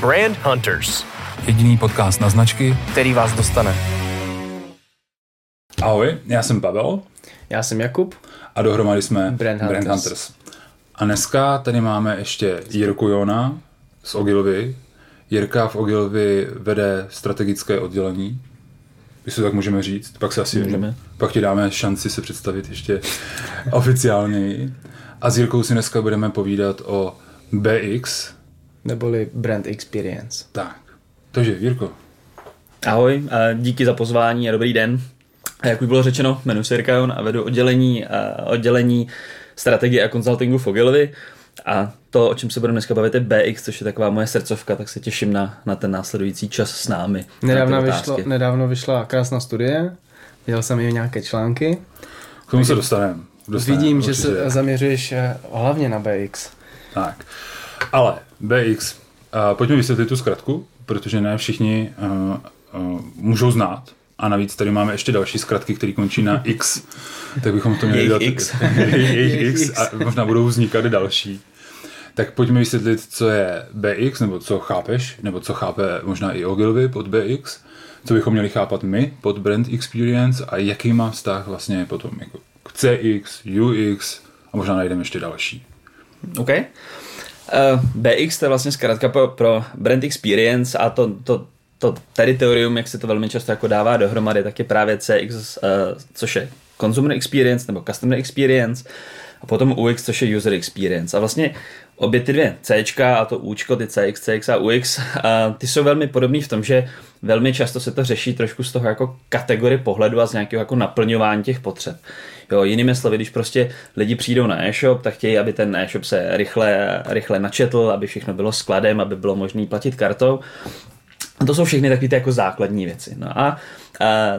Brand Hunters. Jediný podcast na značky, který vás dostane. Ahoj, já jsem Pavel. Já jsem Jakub. A dohromady jsme Brand Hunters. Brand Hunters. A dneska tady máme ještě Jirku Jona z Ogilvy. Jirka v Ogilvy vede strategické oddělení, jestli tak můžeme říct. Pak se asi můžeme. pak ti dáme šanci se představit ještě oficiálněji. A s Jirkou si dneska budeme povídat o BX. Neboli Brand Experience. Tak, takže Jirko. Ahoj, a díky za pozvání a dobrý den. A jak už bylo řečeno, jmenuji se Jirka Jon a vedu oddělení, oddělení strategie a konzultingu v Ogilvy. A to, o čem se budeme dneska bavit, je BX, což je taková moje srdcovka, tak se těším na, na ten následující čas s námi. Nedávno, vyšlo, nedávno vyšla krásná studie, viděl jsem i nějaké články. K tomu se dostaneme. Dostanem, Vidím, určitě. že se zaměřuješ eh, hlavně na BX. Tak, ale BX, uh, pojďme vysvětlit tu zkratku, protože ne všichni uh, uh, můžou znát. A navíc tady máme ještě další zkratky, které končí na X, tak bychom to měli dát. X. Jejich X a možná budou vznikat další. Tak pojďme vysvětlit, co je BX, nebo co chápeš, nebo co chápe možná i Ogilvy pod BX, co bychom měli chápat my pod Brand Experience a jaký má vztah vlastně potom jako k CX, UX a možná najdeme ještě další. OK. Uh, BX to je vlastně zkrátka pro, pro Brand Experience a to, to, to teritorium, jak se to velmi často jako dává dohromady, tak je právě CX, uh, což je Consumer Experience nebo Customer Experience a potom UX, což je User Experience. A vlastně obě ty dvě C a to Učko, ty CX, CX a UX, a ty jsou velmi podobný v tom, že velmi často se to řeší trošku z toho jako kategorie pohledu a z nějakého jako naplňování těch potřeb. Jo, jinými slovy, když prostě lidi přijdou na e-shop, tak chtějí, aby ten e-shop se rychle, rychle načetl, aby všechno bylo skladem, aby bylo možné platit kartou. A to jsou všechny takové ty jako základní věci. No a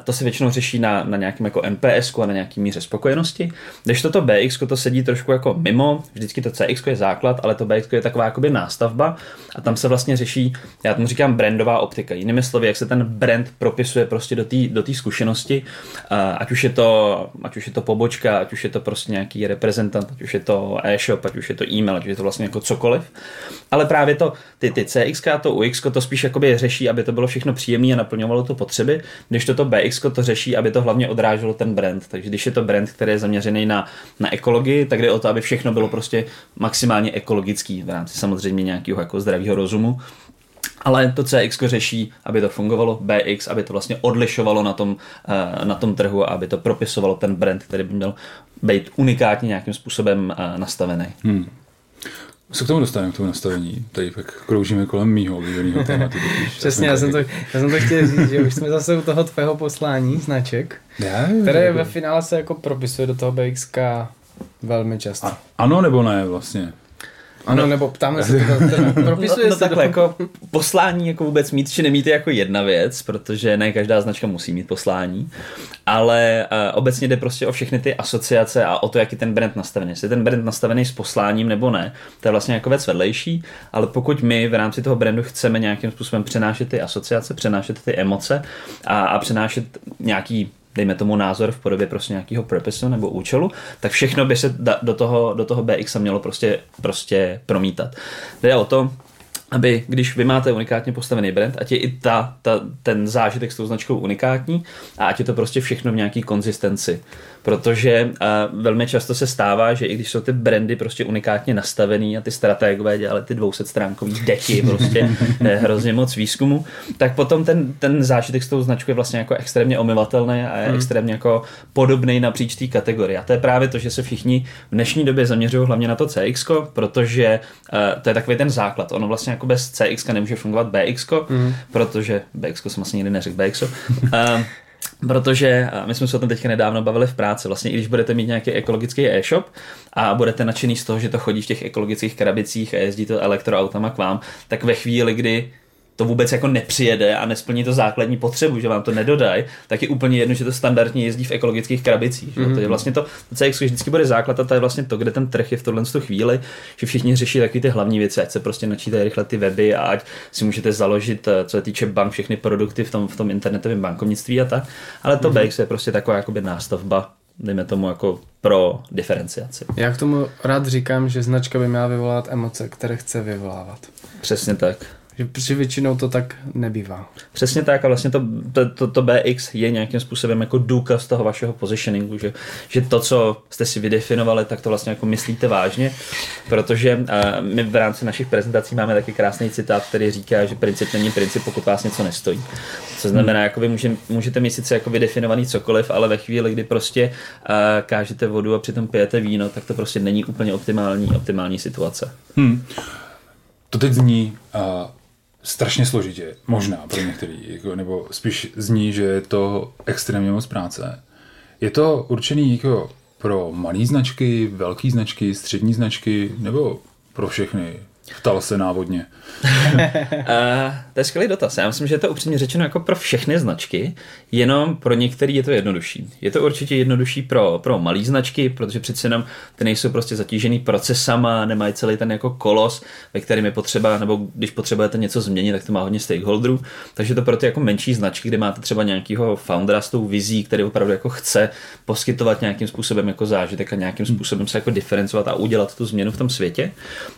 to se většinou řeší na, na nějakém jako NPS a na nějaký míře spokojenosti. Když toto BX to sedí trošku jako mimo, vždycky to CX je základ, ale to BX je taková jakoby nástavba a tam se vlastně řeší, já tomu říkám brandová optika. Jinými slovy, jak se ten brand propisuje prostě do té do tý zkušenosti, a ať už, je to, ať už je to pobočka, ať už je to prostě nějaký reprezentant, ať už je to e-shop, ať už je to e-mail, ať už je to vlastně jako cokoliv. Ale právě to, ty, ty CX, to UX, to spíš jakoby řeší, aby to bylo všechno příjemné a naplňovalo to potřeby, když toto BX to řeší, aby to hlavně odráželo ten brand. Takže když je to brand, který je zaměřený na, na ekologii, tak jde o to, aby všechno bylo prostě maximálně ekologický v rámci samozřejmě nějakého jako zdravého rozumu. Ale to CX řeší, aby to fungovalo, BX, aby to vlastně odlišovalo na tom, eh, na tom trhu a aby to propisovalo ten brand, který by měl být unikátně nějakým způsobem eh, nastavený. Hmm. Se k tomu dostaneme, k tomu nastavení. Tady pak kroužíme kolem mýho oblíbeného tématu. Přesně, já jsem, to, já jsem to chtěl říct, že už jsme zase u toho tvého poslání, značek, Já, které ve finále se jako propisuje do toho BXK velmi často. A, ano nebo ne vlastně? Ano, nebo ptáme se, propisuje no, no se takhle, do... jako poslání jako vůbec mít či nemít je jako jedna věc, protože ne každá značka musí mít poslání, ale uh, obecně jde prostě o všechny ty asociace a o to, jak je ten brand nastavený. Jestli je ten brand nastavený s posláním nebo ne, to je vlastně jako věc vedlejší, ale pokud my v rámci toho brandu chceme nějakým způsobem přenášet ty asociace, přenášet ty emoce a, a přenášet nějaký dejme tomu názor v podobě prostě nějakého purpose nebo účelu, tak všechno by se do toho, do toho BX mělo prostě, prostě promítat. Jde o to, aby když vy máte unikátně postavený brand, ať je i ta, ta, ten zážitek s tou značkou unikátní a ať je to prostě všechno v nějaký konzistenci. Protože uh, velmi často se stává, že i když jsou ty brandy prostě unikátně nastavený a ty strategové dělali ty 200 stránkový deky, prostě hrozně moc výzkumu, tak potom ten, ten zážitek s tou značkou je vlastně jako extrémně omyvatelný a je hmm. extrémně jako podobný napříč té kategorii. A to je právě to, že se všichni v dnešní době zaměřují hlavně na to CX, protože uh, to je takový ten základ. Ono vlastně jako bez CX nemůže fungovat BX, hmm. protože BX jsem vlastně nikdy neřekl BX. Uh, Protože my jsme se o tom teďka nedávno bavili v práci. Vlastně, i když budete mít nějaký ekologický e-shop a budete nadšený z toho, že to chodí v těch ekologických krabicích a jezdí to elektroautama k vám, tak ve chvíli, kdy to vůbec jako nepřijede a nesplní to základní potřebu, že vám to nedodají, tak je úplně jedno, že to standardně jezdí v ekologických krabicích. Mm-hmm. To je vlastně to, to CX vždycky bude základ a to je vlastně to, kde ten trh je v tohle chvíli, že všichni řeší taky ty hlavní věci, ať se prostě načítají rychle ty weby a ať si můžete založit, co se týče bank, všechny produkty v tom, v tom internetovém bankovnictví a tak. Ale to mm-hmm. BX je prostě taková jakoby nástavba dejme tomu jako pro diferenciaci. Já k tomu rád říkám, že značka by měla vyvolat emoce, které chce vyvolávat. Přesně tak. Že, protože většinou to tak nebývá. Přesně tak a vlastně to, to, to, to BX je nějakým způsobem jako důkaz toho vašeho positioningu, že, že to, co jste si vydefinovali, tak to vlastně jako myslíte vážně, protože uh, my v rámci našich prezentací máme taky krásný citát, který říká, že princip není princip, pokud vás něco nestojí. Co znamená, jako vy může, můžete mít sice jako vydefinovaný cokoliv, ale ve chvíli, kdy prostě uh, kážete vodu a přitom pijete víno, tak to prostě není úplně optimální, optimální situace. Hmm. To teď zní uh, strašně složitě, možná pro některý, jako, nebo spíš zní, že je to extrémně moc práce. Je to určený jako pro malé značky, velké značky, střední značky, nebo pro všechny? Ptal se návodně. uh, to je skvělý dotaz. Já myslím, že je to upřímně řečeno jako pro všechny značky, jenom pro některé je to jednodušší. Je to určitě jednodušší pro, pro malé značky, protože přece jenom ty nejsou prostě zatížený procesama, nemají celý ten jako kolos, ve kterém je potřeba, nebo když potřebujete něco změnit, tak to má hodně stakeholderů. Takže to pro ty jako menší značky, kde máte třeba nějakého foundera s tou vizí, který opravdu jako chce poskytovat nějakým způsobem jako zážitek a nějakým způsobem se jako diferencovat a udělat tu změnu v tom světě.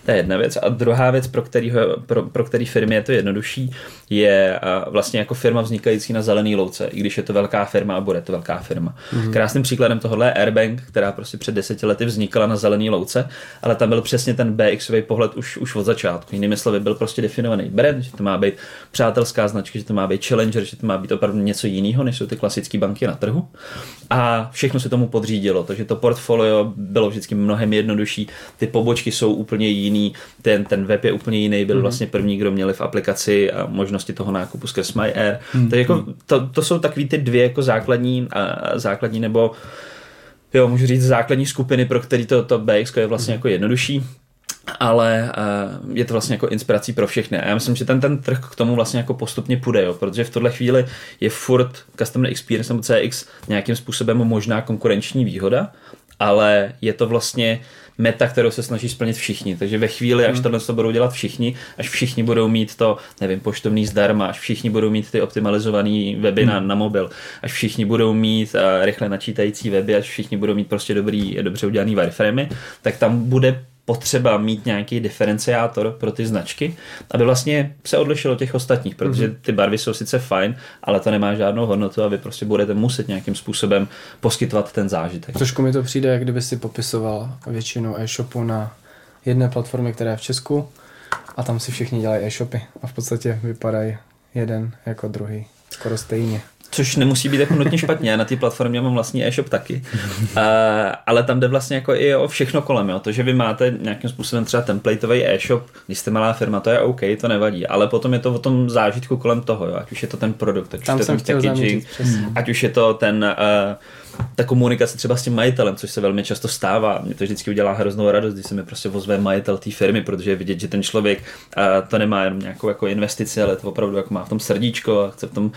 To je jedna věc. A druhá věc, pro který, pro, pro který firmy je to jednodušší, je vlastně jako firma vznikající na zelený louce, i když je to velká firma a bude to velká firma. Mm-hmm. Krásným příkladem tohohle je Airbank, která prostě před deseti lety vznikala na zelený louce, ale tam byl přesně ten BXový pohled už, už od začátku. Jinými slovy, byl prostě definovaný brand, že to má být přátelská značka, že to má být challenger, že to má být opravdu něco jiného, než jsou ty klasické banky na trhu. A všechno se tomu podřídilo, takže to portfolio bylo vždycky mnohem jednodušší, ty pobočky jsou úplně jiný, ten, ten web je úplně jiný, byl mm. vlastně první, kdo měli v aplikaci a možnosti toho nákupu skrz MyAir. Mm. To, jako, mhm. to, to, jsou takový ty dvě jako základní, a, základní nebo jo, můžu říct základní skupiny, pro který to, to BX je vlastně mm. jako jednodušší ale uh, je to vlastně jako inspirací pro všechny. A já myslím, že ten, ten trh k tomu vlastně jako postupně půjde, jo, protože v tuhle chvíli je furt Customer Experience nebo CX nějakým způsobem možná konkurenční výhoda, ale je to vlastně meta, kterou se snaží splnit všichni. Takže ve chvíli, až hmm. tohle to budou dělat všichni, až všichni budou mít to, nevím, poštovný zdarma, až všichni budou mít ty optimalizované weby hmm. na, na mobil, až všichni budou mít uh, rychle načítající weby, až všichni budou mít prostě dobrý, dobře udělaný wireframey, tak tam bude potřeba mít nějaký diferenciátor pro ty značky, aby vlastně se odlišilo těch ostatních, protože mhm. ty barvy jsou sice fajn, ale to nemá žádnou hodnotu a vy prostě budete muset nějakým způsobem poskytovat ten zážitek. Trošku mi to přijde, jak kdyby si popisoval většinu e-shopu na jedné platformě, která je v Česku a tam si všichni dělají e-shopy a v podstatě vypadají jeden jako druhý, skoro stejně. Což nemusí být jako nutně špatně, já na té platformě mám vlastní e-shop taky, uh, ale tam jde vlastně jako i o všechno kolem, jo. to, že vy máte nějakým způsobem třeba templateový e-shop, když jste malá firma, to je OK, to nevadí, ale potom je to o tom zážitku kolem toho, jo. ať už je to ten produkt, ať už je to ten packaging, ať už je to ten uh, ta komunikace třeba s tím majitelem, což se velmi často stává. Mě to vždycky udělá hroznou radost, když se mi prostě vozve majitel té firmy, protože je vidět, že ten člověk uh, to nemá jenom nějakou jako investici, ale to opravdu jako má v tom srdíčko a chce v tom, uh,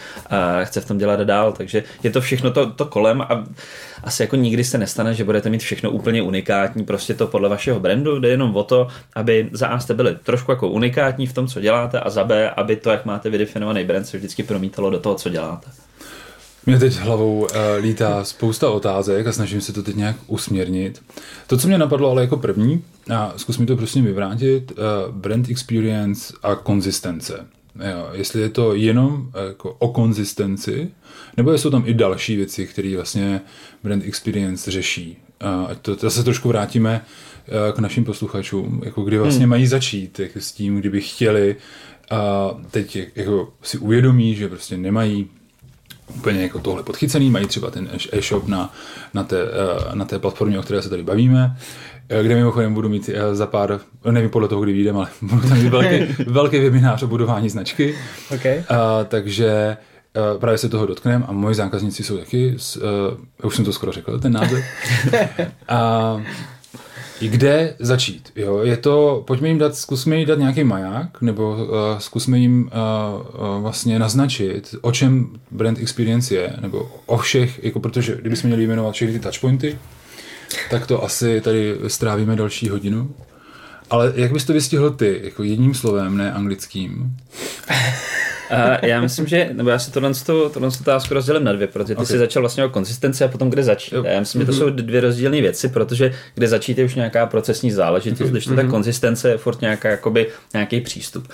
chce v tom dělat dál. Takže je to všechno to, to kolem a asi jako nikdy se nestane, že budete mít všechno úplně unikátní, prostě to podle vašeho brandu, jde jenom o to, aby za A jste byli trošku jako unikátní v tom, co děláte a za B, aby to, jak máte vydefinovaný brand, se vždycky promítalo do toho, co děláte. Mě teď hlavou uh, lítá spousta otázek a snažím se to teď nějak usměrnit. To, co mě napadlo ale jako první, a zkus mi to prostě vyvrátit, uh, brand experience a konzistence. Jo, jestli je to jenom jako o konzistenci, nebo jsou tam i další věci, které vlastně brand experience řeší. Uh, ať to zase trošku vrátíme k našim posluchačům, jako kdy vlastně hmm. mají začít jako s tím, kdyby chtěli a teď jako si uvědomí, že prostě nemají úplně jako tohle podchycený, mají třeba ten e-shop na, na, té, eh, na té platformě, o které se tady bavíme, eh, kde mimochodem budu mít za pár, nevím podle toho, kdy vyjdem, ale budu tam mít velký, velký webinář o budování značky. Okay. A, takže právě se toho dotkneme a moji zákazníci jsou taky, uh, už jsem to skoro řekl, ten název. a, kde začít? Jo? Je to, pojďme jim dát, zkusme jim dát nějaký maják, nebo uh, zkusme jim uh, uh, vlastně naznačit, o čem brand experience je, nebo o všech, jako protože kdybychom měli jmenovat všechny ty touchpointy, tak to asi tady strávíme další hodinu. Ale jak bys to vystihl ty, jako jedním slovem, ne anglickým? Uh, já myslím, že, nebo já si tohle, tohle otázku rozdělím na dvě, protože ty okay. jsi začal vlastně o konzistenci a potom kde začít. Já myslím, že to mhm. jsou dvě rozdílné věci, protože kde začít je už nějaká procesní záležitost, když to ta mhm. konzistence je furt nějaká, jakoby, nějaký přístup.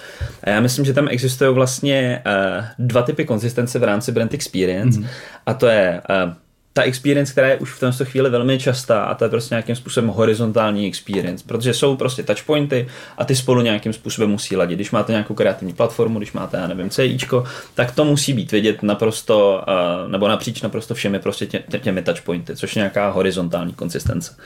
A já myslím, že tam existují vlastně uh, dva typy konzistence v rámci brand experience mm-hmm. a to je uh, ta experience, která je už v této chvíli velmi častá a to je prostě nějakým způsobem horizontální experience, protože jsou prostě touchpointy a ty spolu nějakým způsobem musí ladit. Když máte nějakou kreativní platformu, když máte, já nevím, CIčko, tak to musí být vidět naprosto, nebo napříč naprosto všemi prostě tě, tě, těmi touchpointy, což je nějaká horizontální konsistence.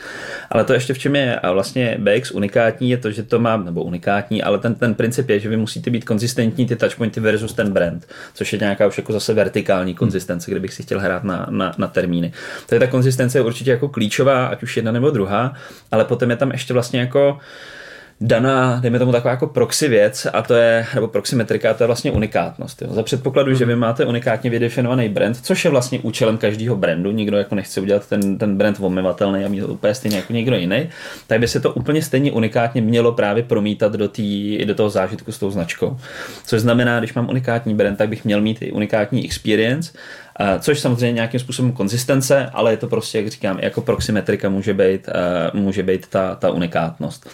Ale to ještě v čem je vlastně BX unikátní, je to, že to má, nebo unikátní, ale ten, ten princip je, že vy musíte být konzistentní ty touchpointy versus ten brand, což je nějaká už jako zase vertikální konzistence, kdybych si chtěl hrát na, na, na termín termíny. Takže ta konzistence je určitě jako klíčová, ať už jedna nebo druhá, ale potom je tam ještě vlastně jako daná, dejme tomu taková jako proxy věc a to je, nebo proxy metrika, a to je vlastně unikátnost. Jo. Za předpokladu, mm. že vy máte unikátně vydefinovaný brand, což je vlastně účelem každého brandu, nikdo jako nechce udělat ten, ten brand omyvatelný a mít to úplně stejně jako někdo jiný, tak by se to úplně stejně unikátně mělo právě promítat do, tý, do toho zážitku s tou značkou. Což znamená, když mám unikátní brand, tak bych měl mít i unikátní experience což samozřejmě nějakým způsobem konzistence, ale je to prostě, jak říkám, jako proxymetrika může být, může být ta, ta unikátnost.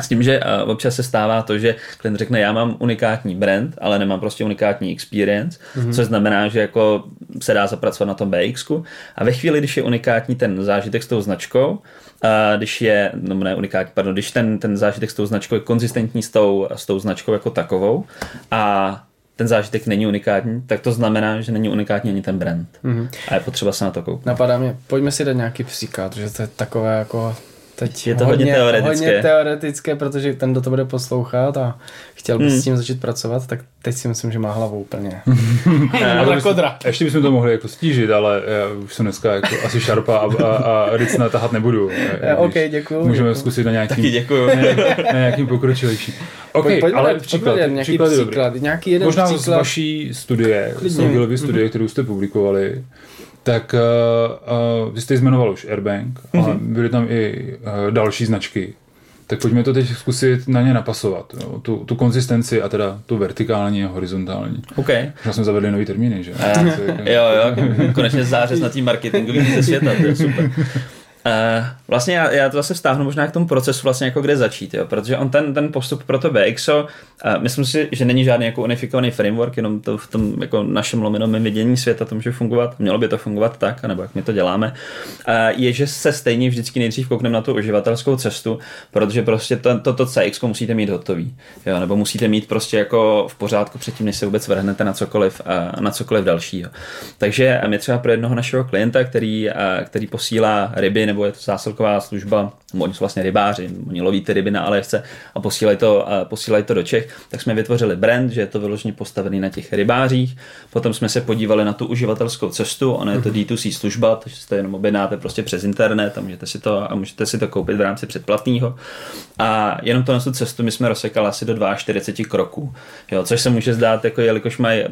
S tím, že uh, občas se stává to, že klient řekne, já mám unikátní brand, ale nemám prostě unikátní experience, mm-hmm. což znamená, že jako se dá zapracovat na tom BX. A ve chvíli, když je unikátní ten zážitek s tou značkou, když je, no ne unikátní, pardon, když ten, ten zážitek s tou značkou je konzistentní s tou, s tou značkou jako takovou a ten zážitek není unikátní, tak to znamená, že není unikátní ani ten brand. Mm-hmm. A je potřeba se na to kouknout. Napadá mě, pojďme si dát nějaký příklad, že to je takové jako teď je to hodně, hodně teoretické. Hodně teoretické, protože ten, kdo to bude poslouchat a chtěl by hmm. s tím začít pracovat, tak teď si myslím, že má hlavu úplně. ale kodra. Ještě bychom to mohli jako stížit, ale já už jsem dneska jako asi šarpa a, a, a Ritz tahat nebudu. Já, ok, děkuju. Můžeme děkuju. zkusit na nějakým, Taky děkuju. na, na nějakým pokročilejším. Ok, Pojď, ale příklad, nějaký příklad, příklad nějaký jeden Možná příklad. z vaší studie, z studie, kterou jste publikovali, tak uh, uh, vy jste jmenoval už Airbank, mm-hmm. ale byly tam i uh, další značky. Tak pojďme to teď zkusit na ně napasovat. Jo? Tu, tu konzistenci a teda tu vertikální a horizontální. OK. Možná jsme zavedli nový termíny, že? Uh, jo, jo, konečně zářez na tým marketingový ze světa, to je super. Uh, vlastně já, já to zase vztáhnu možná k tomu procesu vlastně jako kde začít, jo? protože on ten, ten postup pro to BXO, uh, myslím si, že není žádný jako unifikovaný framework, jenom to v tom jako našem lomenom vidění světa to může fungovat, mělo by to fungovat tak, nebo jak my to děláme, uh, je, že se stejně vždycky nejdřív koukneme na tu uživatelskou cestu, protože prostě to, to, to CX musíte mít hotový, jo? nebo musíte mít prostě jako v pořádku předtím, než se vůbec vrhnete na cokoliv, uh, na cokoliv dalšího. Takže my třeba pro jednoho našeho klienta, který, uh, který posílá ryby nebo je to zásilková služba, oni jsou vlastně rybáři, oni loví ty ryby na Aljašce a posílají to, posílají to do Čech, tak jsme vytvořili brand, že je to vyloženě postavený na těch rybářích. Potom jsme se podívali na tu uživatelskou cestu, ono je to D2C služba, takže si to jenom objednáte prostě přes internet a můžete si to, a můžete si to koupit v rámci předplatného. A jenom to na tu cestu my jsme rozsekali asi do 42 kroků, jo, což se může zdát, jako jelikož mají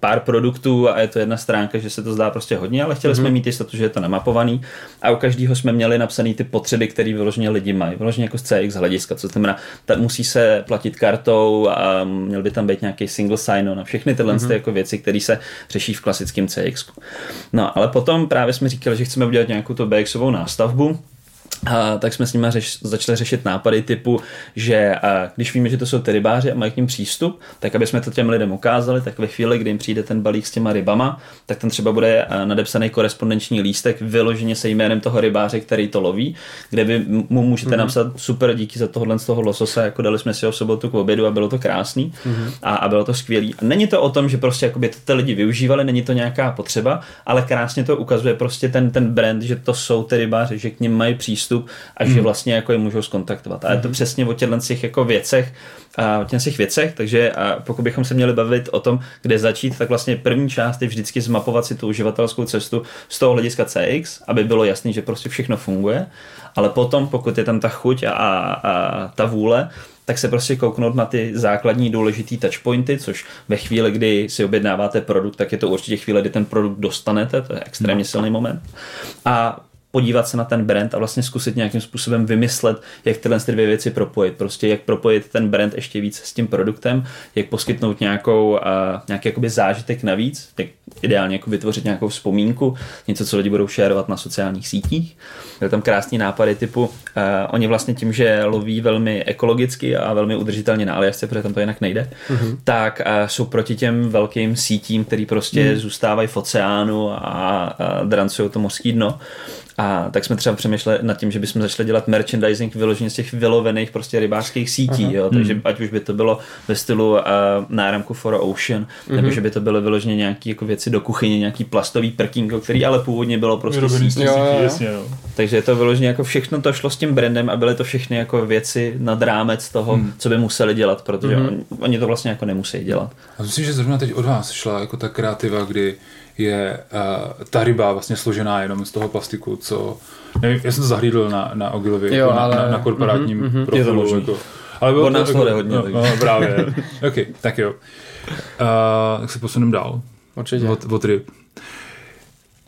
pár produktů a je to jedna stránka, že se to zdá prostě hodně, ale chtěli mm-hmm. jsme mít jistotu, že je to nemapovaný a u každého jsme měli napsané ty potřeby, které vyloženě lidi mají, vyloženě jako z CX hlediska, co znamená, tak musí se platit kartou a měl by tam být nějaký single sign-on a všechny tyhle mm-hmm. jako věci, které se řeší v klasickém CX. No, ale potom právě jsme říkali, že chceme udělat nějakou to BXovou nástavbu, a tak jsme s nimi řeš, začali řešit nápady typu, že a když víme, že to jsou ty rybáři a mají k ním přístup, tak aby jsme to těm lidem ukázali, tak ve chvíli, kdy jim přijde ten balík s těma rybama, tak tam třeba bude nadepsaný korespondenční lístek vyloženě se jménem toho rybáře, který to loví, kde vy mu můžete mm-hmm. napsat super díky za tohle z toho lososa, jako dali jsme si ho v sobotu k obědu a bylo to krásný mm-hmm. a, a, bylo to skvělý. A není to o tom, že prostě jakoby to ty lidi využívali, není to nějaká potřeba, ale krásně to ukazuje prostě ten, ten brand, že to jsou ty rybáři, že k ním mají přístup přístup a že hmm. vlastně jako je můžou skontaktovat. A je to hmm. přesně o těchto těch jako věcech, a o těch věcech, takže a pokud bychom se měli bavit o tom, kde začít, tak vlastně první část je vždycky zmapovat si tu uživatelskou cestu z toho hlediska CX, aby bylo jasné, že prostě všechno funguje, ale potom, pokud je tam ta chuť a, a, a ta vůle, tak se prostě kouknout na ty základní důležitý touchpointy, což ve chvíli, kdy si objednáváte produkt, tak je to určitě chvíle, kdy ten produkt dostanete, to je extrémně silný moment. A podívat se na ten brand a vlastně zkusit nějakým způsobem vymyslet, jak tyhle ty dvě věci propojit. Prostě jak propojit ten brand ještě víc s tím produktem, jak poskytnout nějakou, uh, nějaký jakoby zážitek navíc, jak ideálně jako vytvořit nějakou vzpomínku, něco, co lidi budou šerovat na sociálních sítích. Byly tam krásný nápady typu, uh, oni vlastně tím, že loví velmi ekologicky a velmi udržitelně na Aljašce, protože tam to jinak nejde, mm-hmm. tak uh, jsou proti těm velkým sítím, který prostě mm. zůstávají v oceánu a, a drancují to mořský dno. A tak jsme třeba přemýšleli nad tím, že bychom začali dělat merchandising vyloženě z těch vylovených prostě rybářských sítí, Aha. jo? takže hmm. ať už by to bylo ve stylu uh, náramku for Ocean, mm-hmm. nebo že by to bylo vyloženě nějaké jako věci do kuchyně, nějaký plastový prkínko, který ale původně bylo prostě sítí. Jo, jo. Jasně, jo. Takže je to vyloženě jako všechno to šlo s tím brandem a byly to všechny jako věci nad rámec toho, hmm. co by museli dělat, protože mm-hmm. oni, oni to vlastně jako nemusí dělat. A myslím, že zrovna teď od vás šla jako ta kreativa, kdy je uh, ta ryba vlastně složená jenom z toho plastiku, co... Nevím, já jsem to zahlídl na, na Ogilovi, jo, jako ale... na, na, korporátním mm-hmm, profilu. Je to jako, ale bylo to, nás jako, hodně. No, no, právě. ok, tak jo. Uh, tak se posunem dál. Určitě. Od, od ryb.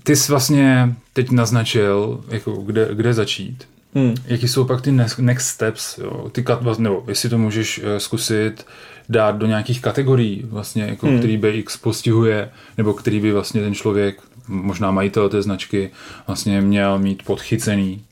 Ty jsi vlastně teď naznačil, jako kde, kde začít. Hmm. Jaký jsou pak ty next steps, jo? Ty, nebo jestli to můžeš uh, zkusit dát do nějakých kategorií, vlastně, jako hmm. který BX postihuje, nebo který by vlastně ten člověk, možná majitel té značky, vlastně měl mít podchycený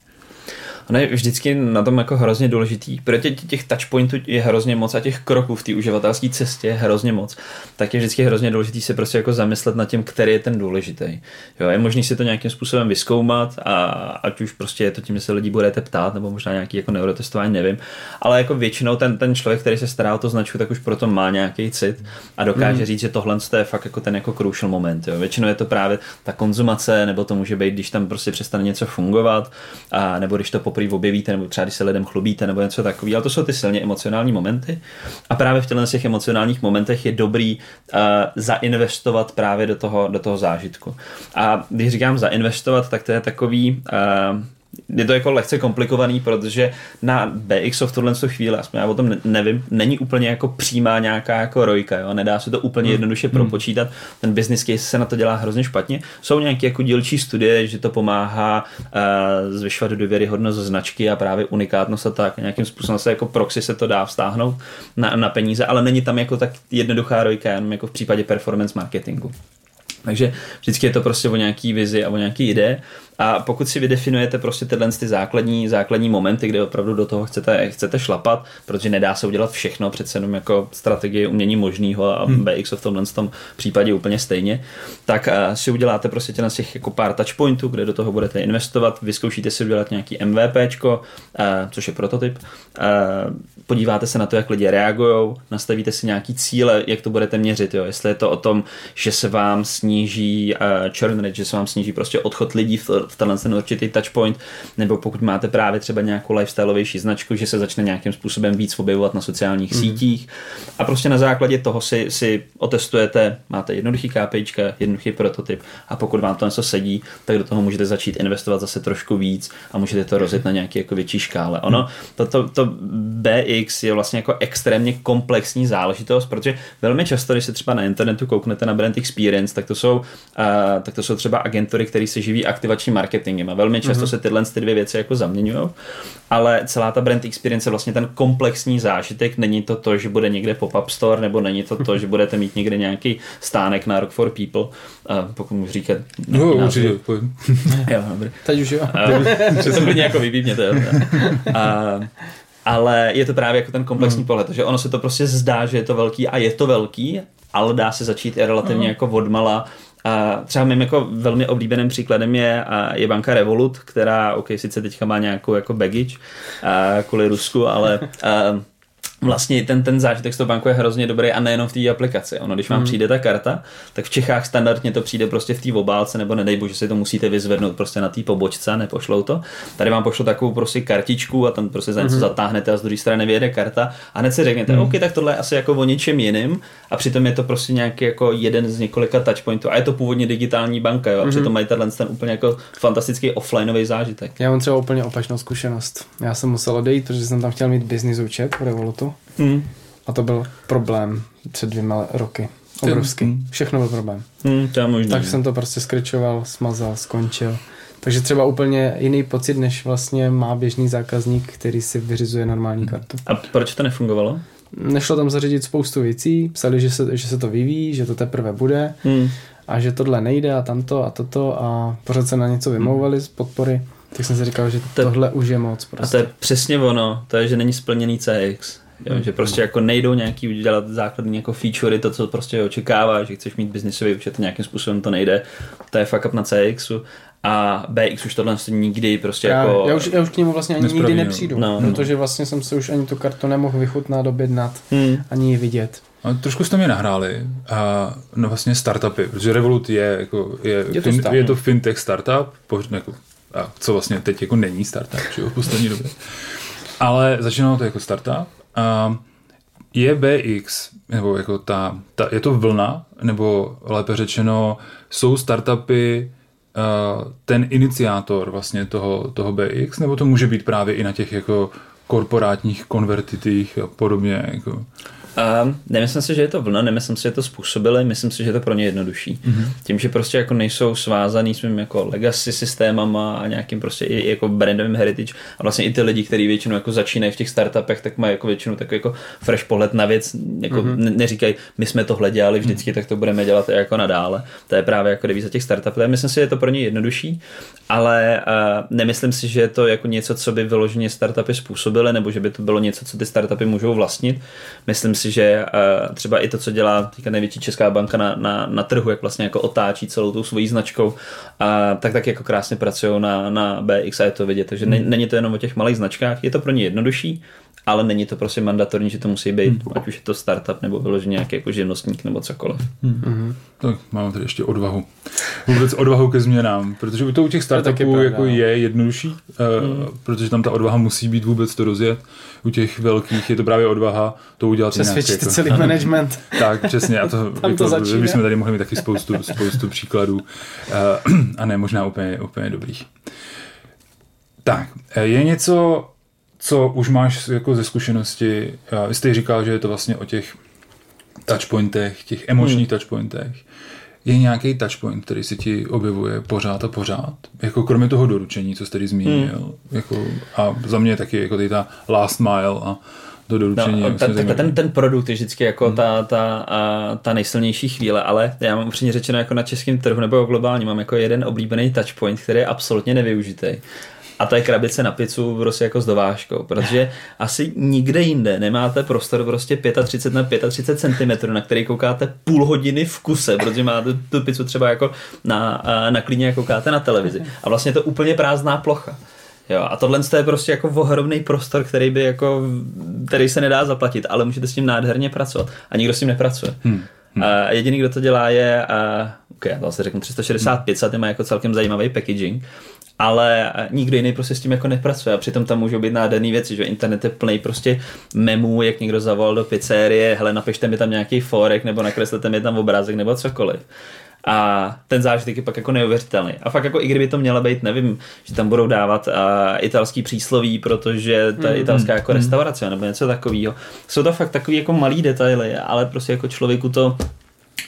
ono je vždycky na tom jako hrozně důležitý, protože těch touchpointů je hrozně moc a těch kroků v té uživatelské cestě je hrozně moc, tak je vždycky hrozně důležitý se prostě jako zamyslet nad tím, který je ten důležitý. Jo, je možný si to nějakým způsobem vyskoumat a ať už prostě je to tím, že se lidi budete ptát, nebo možná nějaký jako neurotestování, nevím, ale jako většinou ten, ten člověk, který se stará o to značku, tak už proto má nějaký cit a dokáže mm. říct, že tohle je fakt jako ten jako crucial moment. Jo. Většinou je to právě ta konzumace, nebo to může být, když tam prostě přestane něco fungovat, a, nebo když to poprvé objevíte, nebo třeba když se lidem chlubíte, nebo něco takového. Ale to jsou ty silně emocionální momenty. A právě v těchto těch emocionálních momentech je dobrý uh, zainvestovat právě do toho, do toho zážitku. A když říkám zainvestovat, tak to je takový uh, je to jako lehce komplikovaný, protože na BX v tuhle chvíli, aspoň já o tom nevím, není úplně jako přímá nějaká jako rojka, jo? nedá se to úplně hmm. jednoduše hmm. propočítat, ten business case se na to dělá hrozně špatně. Jsou nějaké jako dílčí studie, že to pomáhá uh, zvyšovat důvěryhodnost značky a právě unikátnost a tak, nějakým způsobem se jako proxy se to dá vztáhnout na, na peníze, ale není tam jako tak jednoduchá rojka, jenom jako v případě performance marketingu. Takže vždycky je to prostě o nějaký vizi a o nějaký ide a pokud si vydefinujete prostě tyhle ty základní, základní momenty, kde opravdu do toho chcete, chcete šlapat, protože nedá se udělat všechno, přece jenom jako strategie umění možného a hmm. BX v tomhle tom případě úplně stejně, tak uh, si uděláte prostě z těch jako pár touchpointů, kde do toho budete investovat, vyzkoušíte si udělat nějaký MVPčko, uh, což je prototyp, uh, podíváte se na to, jak lidi reagují, nastavíte si nějaký cíle, jak to budete měřit, jo? jestli je to o tom, že se vám sníží churn rate, že se vám sníží prostě odchod lidí v, v tenhle ten určitý touchpoint, nebo pokud máte právě třeba nějakou lifestyleovější značku, že se začne nějakým způsobem víc objevovat na sociálních mm. sítích a prostě na základě toho si, si otestujete, máte jednoduchý KPIčka, jednoduchý prototyp a pokud vám to něco sedí, tak do toho můžete začít investovat zase trošku víc a můžete to rozjet na nějaký jako větší škále. Ono, to, to, to BX je vlastně jako extrémně komplexní záležitost, protože velmi často, když se třeba na internetu kouknete na brand experience, tak to jsou, uh, tak to jsou třeba agentury, které se živí aktivačním marketingem a velmi často mm-hmm. se tyhle ty dvě věci jako zaměňují, ale celá ta brand experience je vlastně ten komplexní zážitek, není to to, že bude někde pop-up store, nebo není to to, že budete mít někde nějaký stánek na Rock for People, uh, pokud můžu říkat. No, určitě, Jo, dobrý. Teď už jo. Uh, to klidně jako vybívněte. Uh, ale je to právě jako ten komplexní mm. pohled, že ono se to prostě zdá, že je to velký a je to velký, ale dá se začít i relativně mm. jako odmala a třeba mým jako velmi oblíbeným příkladem je, je banka Revolut, která, ok, sice teďka má nějakou jako baggage kvůli Rusku, ale vlastně ten, ten zážitek z toho banku je hrozně dobrý a nejenom v té aplikaci. Ono, když vám mm. přijde ta karta, tak v Čechách standardně to přijde prostě v té obálce, nebo nedej bože, si to musíte vyzvednout prostě na té pobočce, nepošlou to. Tady vám pošlo takovou prostě kartičku a tam prostě za něco mm. zatáhnete a z druhé strany vyjede karta a hned si řeknete, mm. OK, tak tohle je asi jako o něčem jiným a přitom je to prostě nějaký jako jeden z několika touchpointů a je to původně digitální banka, jo, a mm. přitom mají tenhle ten úplně jako fantastický offlineový zážitek. Já mám třeba úplně opačnou zkušenost. Já jsem musel odejít, protože jsem tam chtěl mít business účet v Revolutu Hmm. A to byl problém před dvěma roky. Obrovský. Hmm. Všechno byl problém. Hmm, to je možný, tak jsem to prostě skryčoval, smazal, skončil. Takže třeba úplně jiný pocit, než vlastně má běžný zákazník, který si vyřizuje normální kartu. A proč to nefungovalo? Nešlo tam zařídit spoustu věcí, psali, že se, že se to vyvíjí, že to teprve bude Hmm. a že tohle nejde a tamto a toto a pořád se na něco vymlouvali z podpory. Tak jsem si říkal, že To- tohle už je moc A to prostě. je přesně ono, to je, že není splněný CX. Jo, že prostě jako nejdou nějaký udělat základní jako featurey, to, co prostě očekává, že chceš mít biznisový účet, nějakým způsobem to nejde. To je fuck up na CXu. A BX už tohle nikdy prostě Já, jako... já, už, já už k němu vlastně ani Nespraví, nikdy nepřijdu, No, no. protože vlastně jsem si už ani tu kartu nemohl vychutnat, objednat, Hmm. ani ji vidět. A trošku jste mě nahráli a no vlastně startupy, protože Revolut je, jako, je, Je to fin, start- je to fintech startup, poř, jako, a co vlastně teď jako není startup, že jo, v poslední době. Ale začínalo to jako startup a je BX, nebo jako ta, ta, je to vlna, nebo lépe řečeno, jsou startupy uh, ten iniciátor vlastně toho, toho BX, nebo to může být právě i na těch jako korporátních konvertitích a podobně, jako... A nemyslím si, že je to vlna, nemyslím si, že je to způsobili, myslím si, že je to pro ně jednodušší. Mm-hmm. Tím, že prostě jako nejsou svázaný svým jako legacy systémama a nějakým prostě i jako brandovým heritage a vlastně i ty lidi, kteří většinou jako začínají v těch startupech, tak mají jako většinou takový jako fresh pohled na věc, jako mm-hmm. neříkají, my jsme tohle dělali vždycky, mm-hmm. tak to budeme dělat i jako nadále. To je právě jako devíza těch startupů. Myslím si, že je to pro ně jednodušší, ale uh, nemyslím si, že je to jako něco, co by vyloženě startupy způsobily, nebo že by to bylo něco, co ty startupy můžou vlastnit. Myslím si, že uh, třeba i to, co dělá teďka největší česká banka na, na, na trhu, jak vlastně jako otáčí celou tou svojí značkou, uh, tak tak jako krásně pracují na, na BX a je to vidět. Takže hmm. není to jenom o těch malých značkách, je to pro ně jednodušší, ale není to prostě mandatorní, že to musí být, hmm. ať už je to startup nebo vyloženě nějaký jako živnostník nebo cokoliv. Hmm. Tak máme tady ještě odvahu. Vůbec odvahu ke změnám, protože u to u těch startupů pravda, jako no. je jednodušší, uh, protože tam ta odvaha musí být vůbec to rozjet. U těch velkých je to právě odvaha to udělat jinak. Přesvědčíte Jako. celý management. Tak, přesně. A to, Tam to začíná. My jsme tady mohli mít taky spoustu, spoustu příkladů. Uh, a ne možná úplně, úplně dobrých. Tak, eh, je něco, co už máš jako ze zkušenosti, vy jste říkal, že je to vlastně o těch touchpointech, těch emočních hmm. touchpointech. Je nějaký touchpoint, který se ti objevuje pořád a pořád? Jako kromě toho doručení, co jste tady zmínil. Hmm. Jako, a za mě taky jako tady ta last mile a to doručení. No, ta, ta, ten, ten produkt je vždycky jako Hmm. ta, ta, a, ta nejsilnější chvíle, ale já mám upřímně řečeno jako na českém trhu nebo globálně mám jako jeden oblíbený touchpoint, který je absolutně nevyužitý. A to je krabice na pizzu prostě jako s dovážkou, protože asi nikde jinde nemáte prostor prostě 35 na 35 cm, na který koukáte půl hodiny v kuse, protože máte tu pizzu třeba jako na, na klíně a koukáte na televizi. A vlastně je to úplně prázdná plocha. Jo, a tohle je prostě jako ohromný prostor, který by jako, který se nedá zaplatit, ale můžete s tím nádherně pracovat. A nikdo s tím nepracuje. Hmm. A jediný, kdo to dělá, je, a, ok, já to asi řeknu 365, a ty má jako celkem zajímavý packaging, ale nikdo jiný prostě s tím jako nepracuje a přitom tam můžou být nádherné věci, že internet je plný prostě memů, jak někdo zavolal do pizzerie, hele, napište mi tam nějaký forek, nebo nakreslete mi tam obrázek, nebo cokoliv. A ten zážitek je pak jako neuvěřitelný. A fakt jako i kdyby to měla být, nevím, že tam budou dávat uh, italský přísloví, protože to je italská jako restaurace nebo něco takového. Jsou to fakt takový jako malý detaily, ale prostě jako člověku to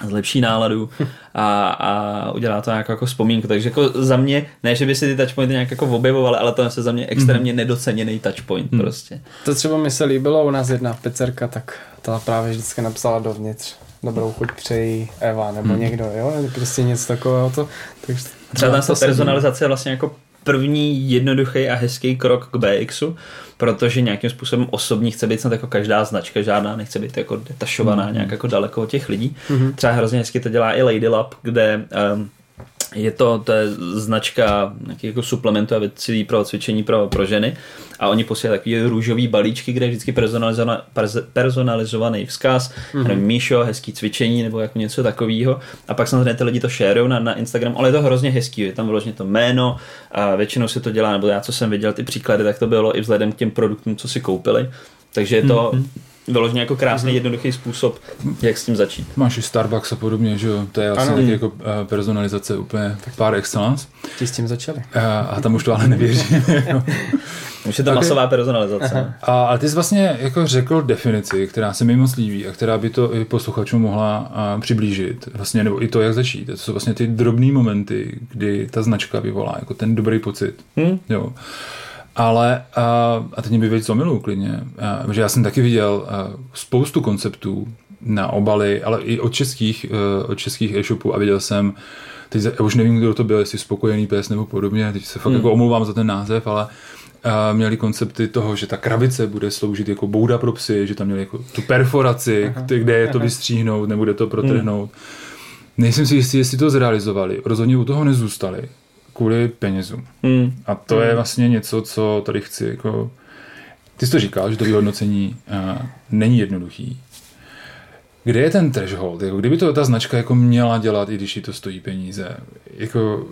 zlepší náladu a, a udělá to nějakou jako vzpomínku. Takže jako za mě, ne, že by si ty touchpointy nějak jako objevovaly, ale to je za mě extrémně nedoceněný touchpoint prostě. To třeba mi se líbilo, u nás jedna pizzerka, tak ta právě vždycky napsala dovnitř dobrou chuť přejí Eva nebo hmm. někdo, jo, prostě něco takového to, takže Třeba tam ta personalizace je vlastně jako první jednoduchý a hezký krok k BXu, protože nějakým způsobem osobní chce být snad jako každá značka, žádná nechce být jako detašovaná nějak jako daleko od těch lidí. Třeba hrozně hezky to dělá i Lady Lab, kde um, je to, to je značka jako suplementů a věcí pro cvičení pro, pro ženy a oni posílají takový růžový balíčky, kde je vždycky personalizovaný, personalizovaný vzkaz, mm-hmm. nevím, Míšo, hezký cvičení nebo jako něco takového a pak samozřejmě ty lidi to shareují na, na Instagram, ale je to hrozně hezký, je tam vyloženě to jméno a většinou se to dělá, nebo já co jsem viděl ty příklady, tak to bylo i vzhledem k těm produktům, co si koupili, takže je to mm-hmm. Vyloženě jako krásný, mm-hmm. jednoduchý způsob, jak s tím začít. Máš i Starbucks a podobně, že jo? To je vlastně Ano. taky jako eh, personalizace úplně par excellence. Ti s tím začali. Eh, A tam už to ale nevěřím. jo. Už je to Okay. masová personalizace. A, ale ty jsi vlastně jako řekl definici, která se mi moc líbí a která by to i posluchačům mohla a, přiblížit. Vlastně, nebo i to, jak začít. To jsou vlastně ty drobné momenty, kdy ta značka vyvolá jako ten dobrý pocit. Hmm. Jo. Ale, a, a teď mě by vědět, co miluju klidně, a, že já jsem taky viděl a, spoustu konceptů na obaly, ale i od českých, eh, od českých e-shopů a viděl jsem, teď já už nevím, kdo to byl, jestli spokojený pes nebo podobně, teď se fakt Hmm. jako omlouvám za ten název, ale a měli koncepty toho, že ta krabice bude sloužit jako bouda pro psy, že tam měli jako tu perforaci, kde, kde je to vystříhnout, nebude to protrhnout. Nejsem si jistý, jestli to zrealizovali. Rozhodně u toho nezůstali kvůli penězům. Hmm. A to je vlastně něco, co tady chci jako... Ty jsi to říkal, že to vyhodnocení uh, není jednoduchý. Kde je ten threshold? Jako, kdyby to ta značka jako měla dělat, i když jí to stojí peníze? Jako,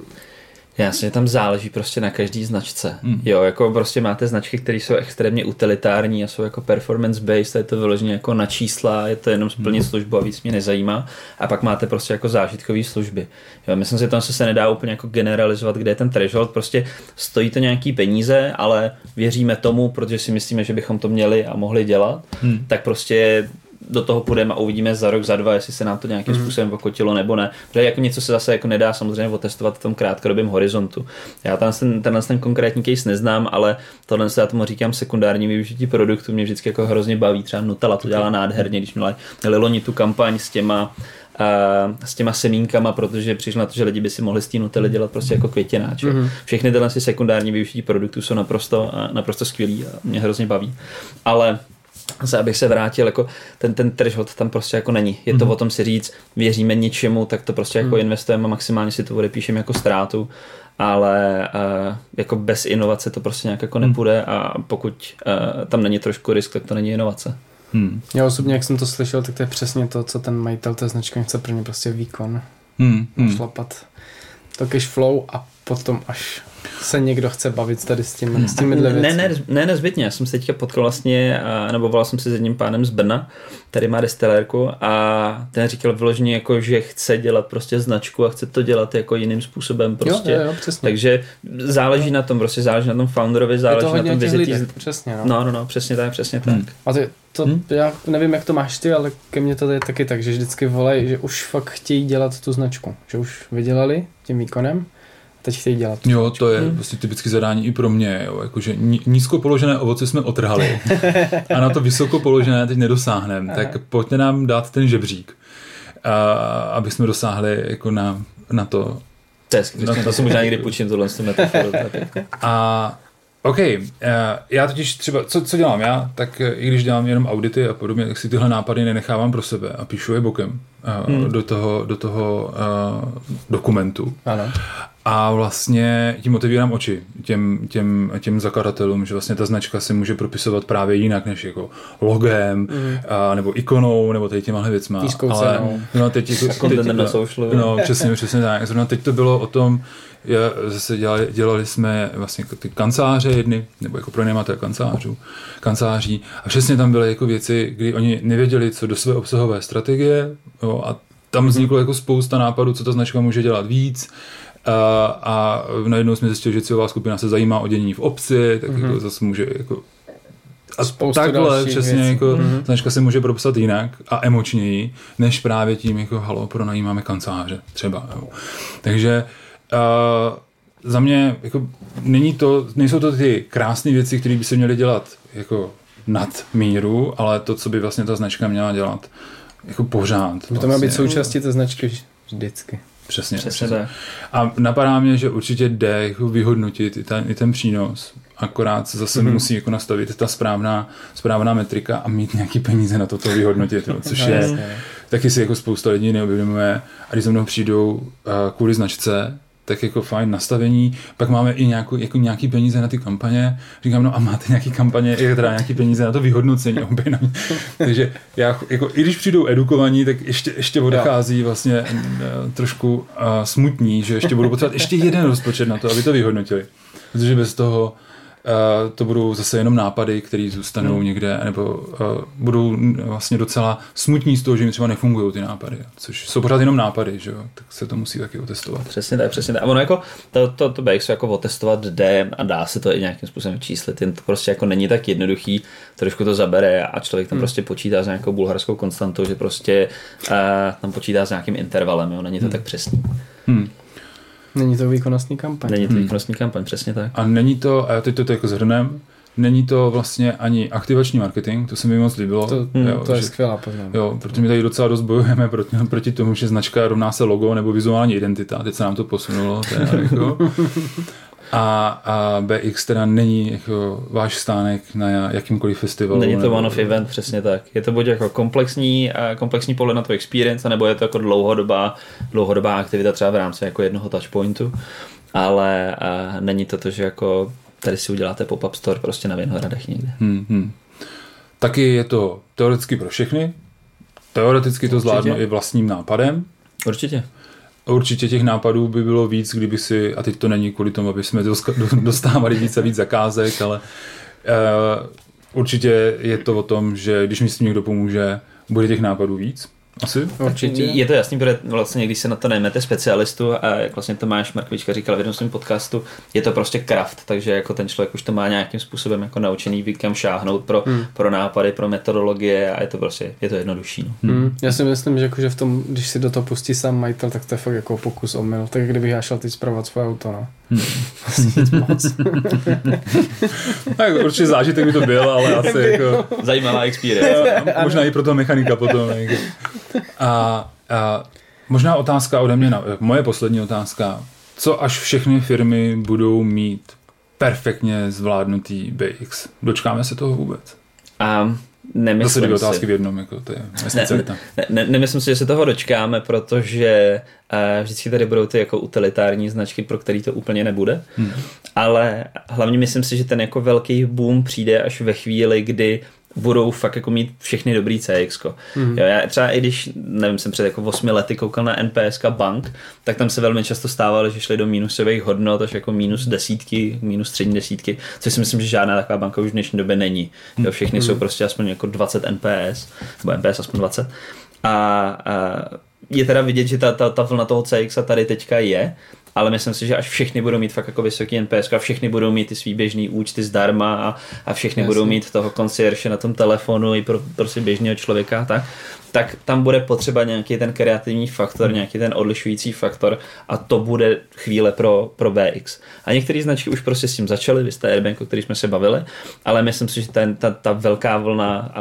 Jasně, tam záleží prostě na každý značce. Hmm. Jo, jako prostě máte značky, které jsou extrémně utilitární a jsou jako performance based, a je to vyloženě jako na čísla, je to jenom splnit službu a víc mě nezajímá. A pak máte prostě jako zážitkové služby. Jo, myslím si, že tam se, se nedá úplně jako generalizovat, kde je ten threshold, prostě stojí to nějaký peníze, ale věříme tomu, protože si myslíme, že bychom to měli a mohli dělat, Hmm. tak prostě do toho půjdeme a uvidíme za rok, za dva, jestli se nám to nějakým Mhm. způsobem okotilo nebo ne. Protože jako něco se zase jako nedá samozřejmě otestovat v tom krátkodobém horizontu. Já tam ten, tenhle ten konkrétní case neznám, ale tohle se já tomu říkám sekundární využití produktu, mě vždycky jako hrozně baví. Třeba Nutella to dělá nádherně, když měla, měli loni tu kampaň s těma s těma semínkama, protože přišlo na to, že lidi by si mohli z té Nutelly dělat prostě jako květináč. Mm-hmm. Všechny tyhle si sekundární využití produktů jsou naprosto, naprosto skvělý a mě hrozně baví. Ale zase, abych se vrátil, jako ten, ten threshold tam prostě jako není. Je to mm-hmm. o tom si říct, věříme něčemu, tak to prostě jako mm. investujeme a maximálně si to odepíšeme jako ztrátu, ale uh, jako bez inovace to prostě nějak jako nepůjde a pokud uh, tam není trošku risk, tak to není inovace. hmm. Já osobně, jak jsem to slyšel, tak to je přesně to, co ten majitel té značky chce pro ně prostě výkon. Hmm. Hmm. Šlapat to cash flow a potom až se někdo chce bavit tady s tím, s těmi dle Ne, ne, ne, nezbytně. Já jsem se teďka potkal vlastně, nebo volal jsem si s jedním pánem z Brna, který má destilérku a ten říkal vyloženě jako, že chce dělat prostě značku a chce to dělat jako jiným způsobem prostě. Jo, jo, jo, přesně. Takže záleží na tom, prostě záleží na tom founderovi, záleží to na tom lidech, přesně, no. No, no, no, přesně tak, přesně tak. Hmm. A to, to Hm? já nevím, jak to máš ty, ale ke mně to je taky tak, že vždycky volají, že už fakt chtějí dělat tu značku. Že už vydělali tím výkonem teď chtějí dělat. Jo, to je Hmm. prostě typické zadání i pro mě, jo. Jakože ní- nízko položené ovoce jsme otrhali a na to vysoko položené teď nedosáhneme, tak pojďte nám dát ten žebřík, a, aby jsme dosáhli jako na, na to. To je No, to, to- si možná někdy půjčím tohle metaforu. A OK, uh, já totiž třeba, co, co dělám já, tak eh, i když dělám jenom audity a podobně, tak si tyhle nápady nenechávám pro sebe a píšu je bokem uh, Hmm. do toho, do toho uh, dokumentu. Ano. A vlastně tím otevírám oči těm, těm, těm zakladatelům, že vlastně ta značka se může propisovat právě jinak než jako logem, Mm. a, nebo ikonou, nebo tady těma věcma. Tískou Ale no, teď, jako, teď. No, přesně, přesně tak. Zrovna teď to bylo o tom, zase dělali, dělali jsme vlastně ty kanceláře jedny, nebo jako pronajímatel kancelářů, kanceláří a přesně tam byly jako věci, kdy oni nevěděli, co do své obsahové strategie jo, a tam vzniklo jako spousta nápadů, co ta značka může dělat víc a, a najednou jsme zjistili, že cílová skupina se zajímá o dění v obci, tak mm-hmm. jako zase může jako a Spoustu takhle přesně věcí. jako Mhm. značka se může propsat jinak a emočněji, než právě tím jako halo, pronajímáme kanceláře třeba. Jo. Takže uh, za mě jako není to, nejsou to ty krásné věci, které by se měly dělat jako nad míru, ale to, co by vlastně ta značka měla dělat jako pořád. To má být vlastně. součástí té značky vž- vždycky. Přesně, Přesně přesně. tak. A napadá mě, že určitě jde jako vyhodnotit i ten, i ten přínos. Akorát se zase Mhm. mm-hmm. musí jako nastavit ta správná, správná metrika a mít nějaký peníze na to, to vyhodnotit, jo, což No, je, taky si jako spousta lidí neuvědomuje. A když za mnou přijdou uh, kvůli značce, tak jako fajn nastavení, pak máme i nějakou, jako nějaký peníze na ty kampaně. Říkám, no a máte nějaký kampaně, je teda nějaký peníze na to vyhodnocení. Takže já, jako, i když přijdou edukovaní, tak ještě, ještě odechází vlastně uh, trošku uh, smutní, že ještě budou potřebovat ještě jeden rozpočet na to, aby to vyhodnotili. Protože bez toho Uh, to budou zase jenom nápady, které zůstanou hmm. někde, nebo uh, budou vlastně docela smutní z toho, že mi třeba nefungují ty nápady, což jsou pořád jenom nápady, že jo? tak se to musí taky otestovat. Přesně tak, přesně tak. A ono jako, to, to, to BX jako otestovat jde a dá se to i nějakým způsobem číslit, jen to prostě jako není tak jednoduchý, trošku to zabere a člověk tam hmm. prostě počítá s nějakou bulharskou konstantou, že prostě uh, tam počítá s nějakým intervalem, jo? není to hmm. tak přesný. Hmm. Není to výkonnostní kampaň. Není to hmm. výkonnostní kampaň, přesně tak. A není to, a teď to, to jako zhrnem, není to vlastně ani aktivační marketing, to se mi moc líbilo. To, jo, to je že, skvělá poznámka. Jo, protože my tady docela dost bojujeme proti, proti tomu, že značka rovná se logo nebo vizuální identita. Teď se nám to posunulo. Teda, jako. A, a BX teda není jako váš stánek na jakýmkoliv festivalu. Není to one of event, přesně tak. Je to buď jako komplexní, komplexní pohled na to experience, nebo je to jako dlouhodobá, dlouhodobá aktivita třeba v rámci jako jednoho touchpointu, ale a není to to, že jako tady si uděláte pop-up store prostě na Vinohradech někde. Hmm, hmm. Taky je to teoreticky pro všechny. Teoreticky to zvládnu i vlastním nápadem. Určitě. Určitě těch nápadů by bylo víc, kdyby si, a teď to není kvůli tomu, aby jsme dostávali víc a víc zakázek, ale uh, určitě je to o tom, že když mi s tím někdo pomůže, bude těch nápadů víc asi? Určitě. Je to jasný, protože vlastně, když se na to najmete specialistu a jak vlastně Tomáš Markovička říkal v jednom svém podcastu, je to prostě kraft, takže jako ten člověk už to má nějakým způsobem jako naučený, ví kam šáhnout pro, hmm. pro nápady, pro metodologie a je to prostě, je to jednodušší. No. Hmm. hmm. Já si myslím, že, jako, že v tom, když si do toho pustí sám majitel, tak to je fakt jako pokus omyl. Tak kdybych já šel teď zpravovat svoje auto, no. Hmm. moc. tak určitě zážitek by to byl, ale asi jako... Zajímavá experience. možná i pro toho mechanika potom. Jako. A, a možná otázka ode mě, na, moje poslední otázka. Co až všechny firmy budou mít perfektně zvládnutý BX? Dočkáme se toho vůbec? Um, Nemyslím Zase dvě otázky si. v jednom, jako to je ne, ne, ne, nemyslím si, že se toho dočkáme, protože uh, vždycky tady budou ty jako utilitární značky, pro který to úplně nebude, hmm. ale hlavně myslím si, že ten jako velký boom přijde až ve chvíli, kdy budou fakt jako mít všechny dobrý CX. Mm-hmm. Jo, já třeba i když, nevím, jsem před jako 8 lety koukal na NPSK bank, tak tam se velmi často stávalo, že šli do mínusových hodnot až jako minus desítky, minus střední desítky, což si myslím, že žádná taková banka už v dnešní době není. Jo, všechny mm-hmm. jsou prostě aspoň jako 20 NPS, nebo NPS aspoň 20. A, a je teda vidět, že ta, ta, ta vlna toho CX tady teďka je, ale myslím si, že až všechny budou mít fakt jako vysoký NPS a všechny budou mít ty svý běžný účty zdarma a, a všechny Jasně. budou mít toho koncierše na tom telefonu i pro prostě běžného člověka tak, tak tam bude potřeba nějaký ten kreativní faktor, hmm. nějaký ten odlišující faktor a to bude chvíle pro, pro BX. A některé značky už prostě s tím začaly, vy jste Airbank, o který jsme se bavili, ale myslím si, že ten, ta, ta velká vlna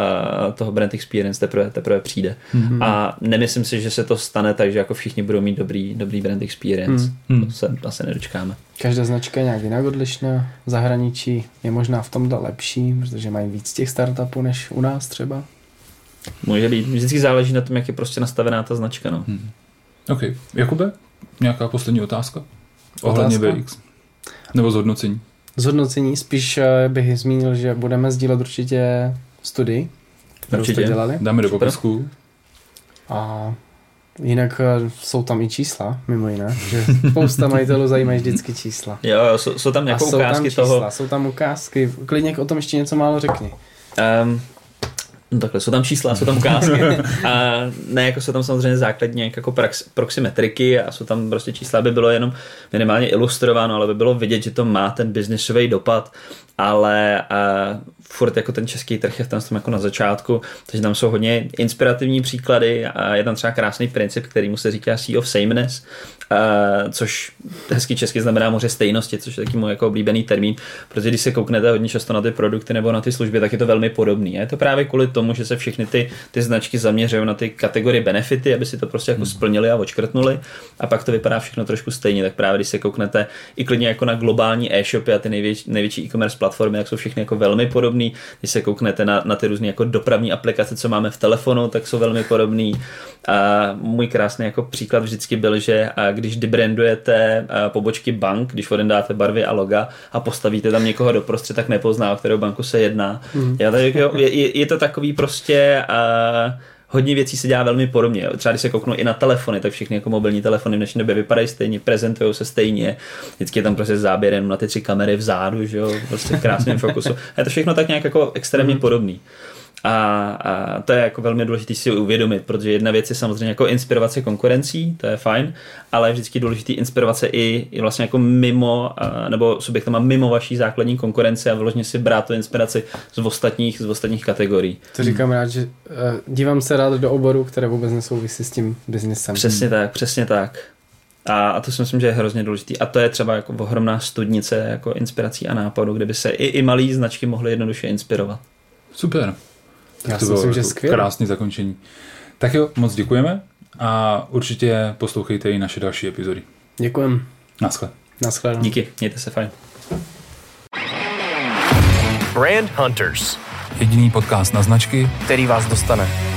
uh, toho brand experience teprve, teprve přijde. Hmm. A nemyslím si, že se to stane tak, že jako všichni budou mít dobrý, dobrý brand experience. Hmm. To se asi nedočkáme. Každá značka je nějak jinak odlišná. V zahraničí je možná v tomhle lepší, protože mají víc těch startupů než u nás třeba. Může být. Vždycky záleží na tom, jak je prostě nastavená ta značka. No. Hmm. OK. Jakube, nějaká poslední otázka? Ohledně BX. Nebo zhodnocení? Zhodnocení, spíš eh, bych zmínil, že budeme sdílet určitě studii, kterou určitě. jste dělali. Dáme do popisku. A Jinak eh, jsou tam i čísla, mimo jiné, že spousta majitelů zajímají vždycky čísla. Jo, jsou, jsou tam nějaké ukázky tam čísla, toho. Jsou tam ukázky, klidně o tom ještě něco málo řekni. Um, No takhle, jsou tam čísla, jsou tam ukázky. A ne jako jsou tam samozřejmě základní jako prax, proximetriky a jsou tam prostě čísla, aby bylo jenom minimálně ilustrováno, ale by bylo vidět, že to má ten biznisový dopad, ale uh, furt jako ten český trh je v tom jako na začátku, takže tam jsou hodně inspirativní příklady a je tam třeba krásný princip, který mu se říká Sea of Sameness, což hezky česky znamená moře stejnosti, což je taky můj jako oblíbený termín, protože když se kouknete hodně často na ty produkty nebo na ty služby, tak je to velmi podobný. A je to právě kvůli tomu, že se všechny ty, ty značky zaměřují na ty kategorie benefity, aby si to prostě jako hmm. splnili a očkrtnuli a pak to vypadá všechno trošku stejně. Tak právě když se kouknete i klidně jako na globální e-shopy a ty největší, největší e-commerce platformy, jak jsou všechny jako velmi podobný. Když se kouknete na, na ty různé jako dopravní aplikace, co máme v telefonu, tak jsou velmi podobný. A můj krásný jako příklad vždycky byl, že když debrandujete pobočky bank, když odem dáte barvy a loga a postavíte tam někoho doprostřed, tak nepozná, o kterou banku se jedná. Mm. Já, tak, je, je, to takový prostě uh, hodně věcí se dělá velmi podobně. Třeba když se kouknu i na telefony, tak všechny jako mobilní telefony v dnešní době vypadají stejně, prezentují se stejně. Vždycky je tam prostě záběr jenom na ty tři kamery vzadu, že jo, prostě v krásném fokusu. A je to všechno tak nějak jako extrémně podobný. A, a to je jako velmi důležité si uvědomit, protože jedna věc je samozřejmě jako inspirovat se konkurencí, to je fajn, ale je vždycky důležité inspirovat se i, i vlastně jako mimo, a, nebo subjektama mimo vaší základní konkurence a vyloženě si brát tu inspiraci z ostatních, z ostatních kategorií. To říkám rád, že uh, dívám se rád do oboru, které vůbec nesouvisí s tím biznesem. Přesně tak, přesně tak. A, a to si myslím, že je hrozně důležitý. A to je třeba jako ohromná studnice jako inspirací a nápadu, kde by se i, i malé značky mohly jednoduše inspirovat. Super. Já to si myslím, že jako skvělé. krásné zakončení. Tak jo, moc děkujeme a určitě poslouchejte i naše další epizody. Děkujem. Naschle. Naschledanou. Díky, mějte se fajn. Brand Hunters, Jediný podcast na značky, který vás dostane.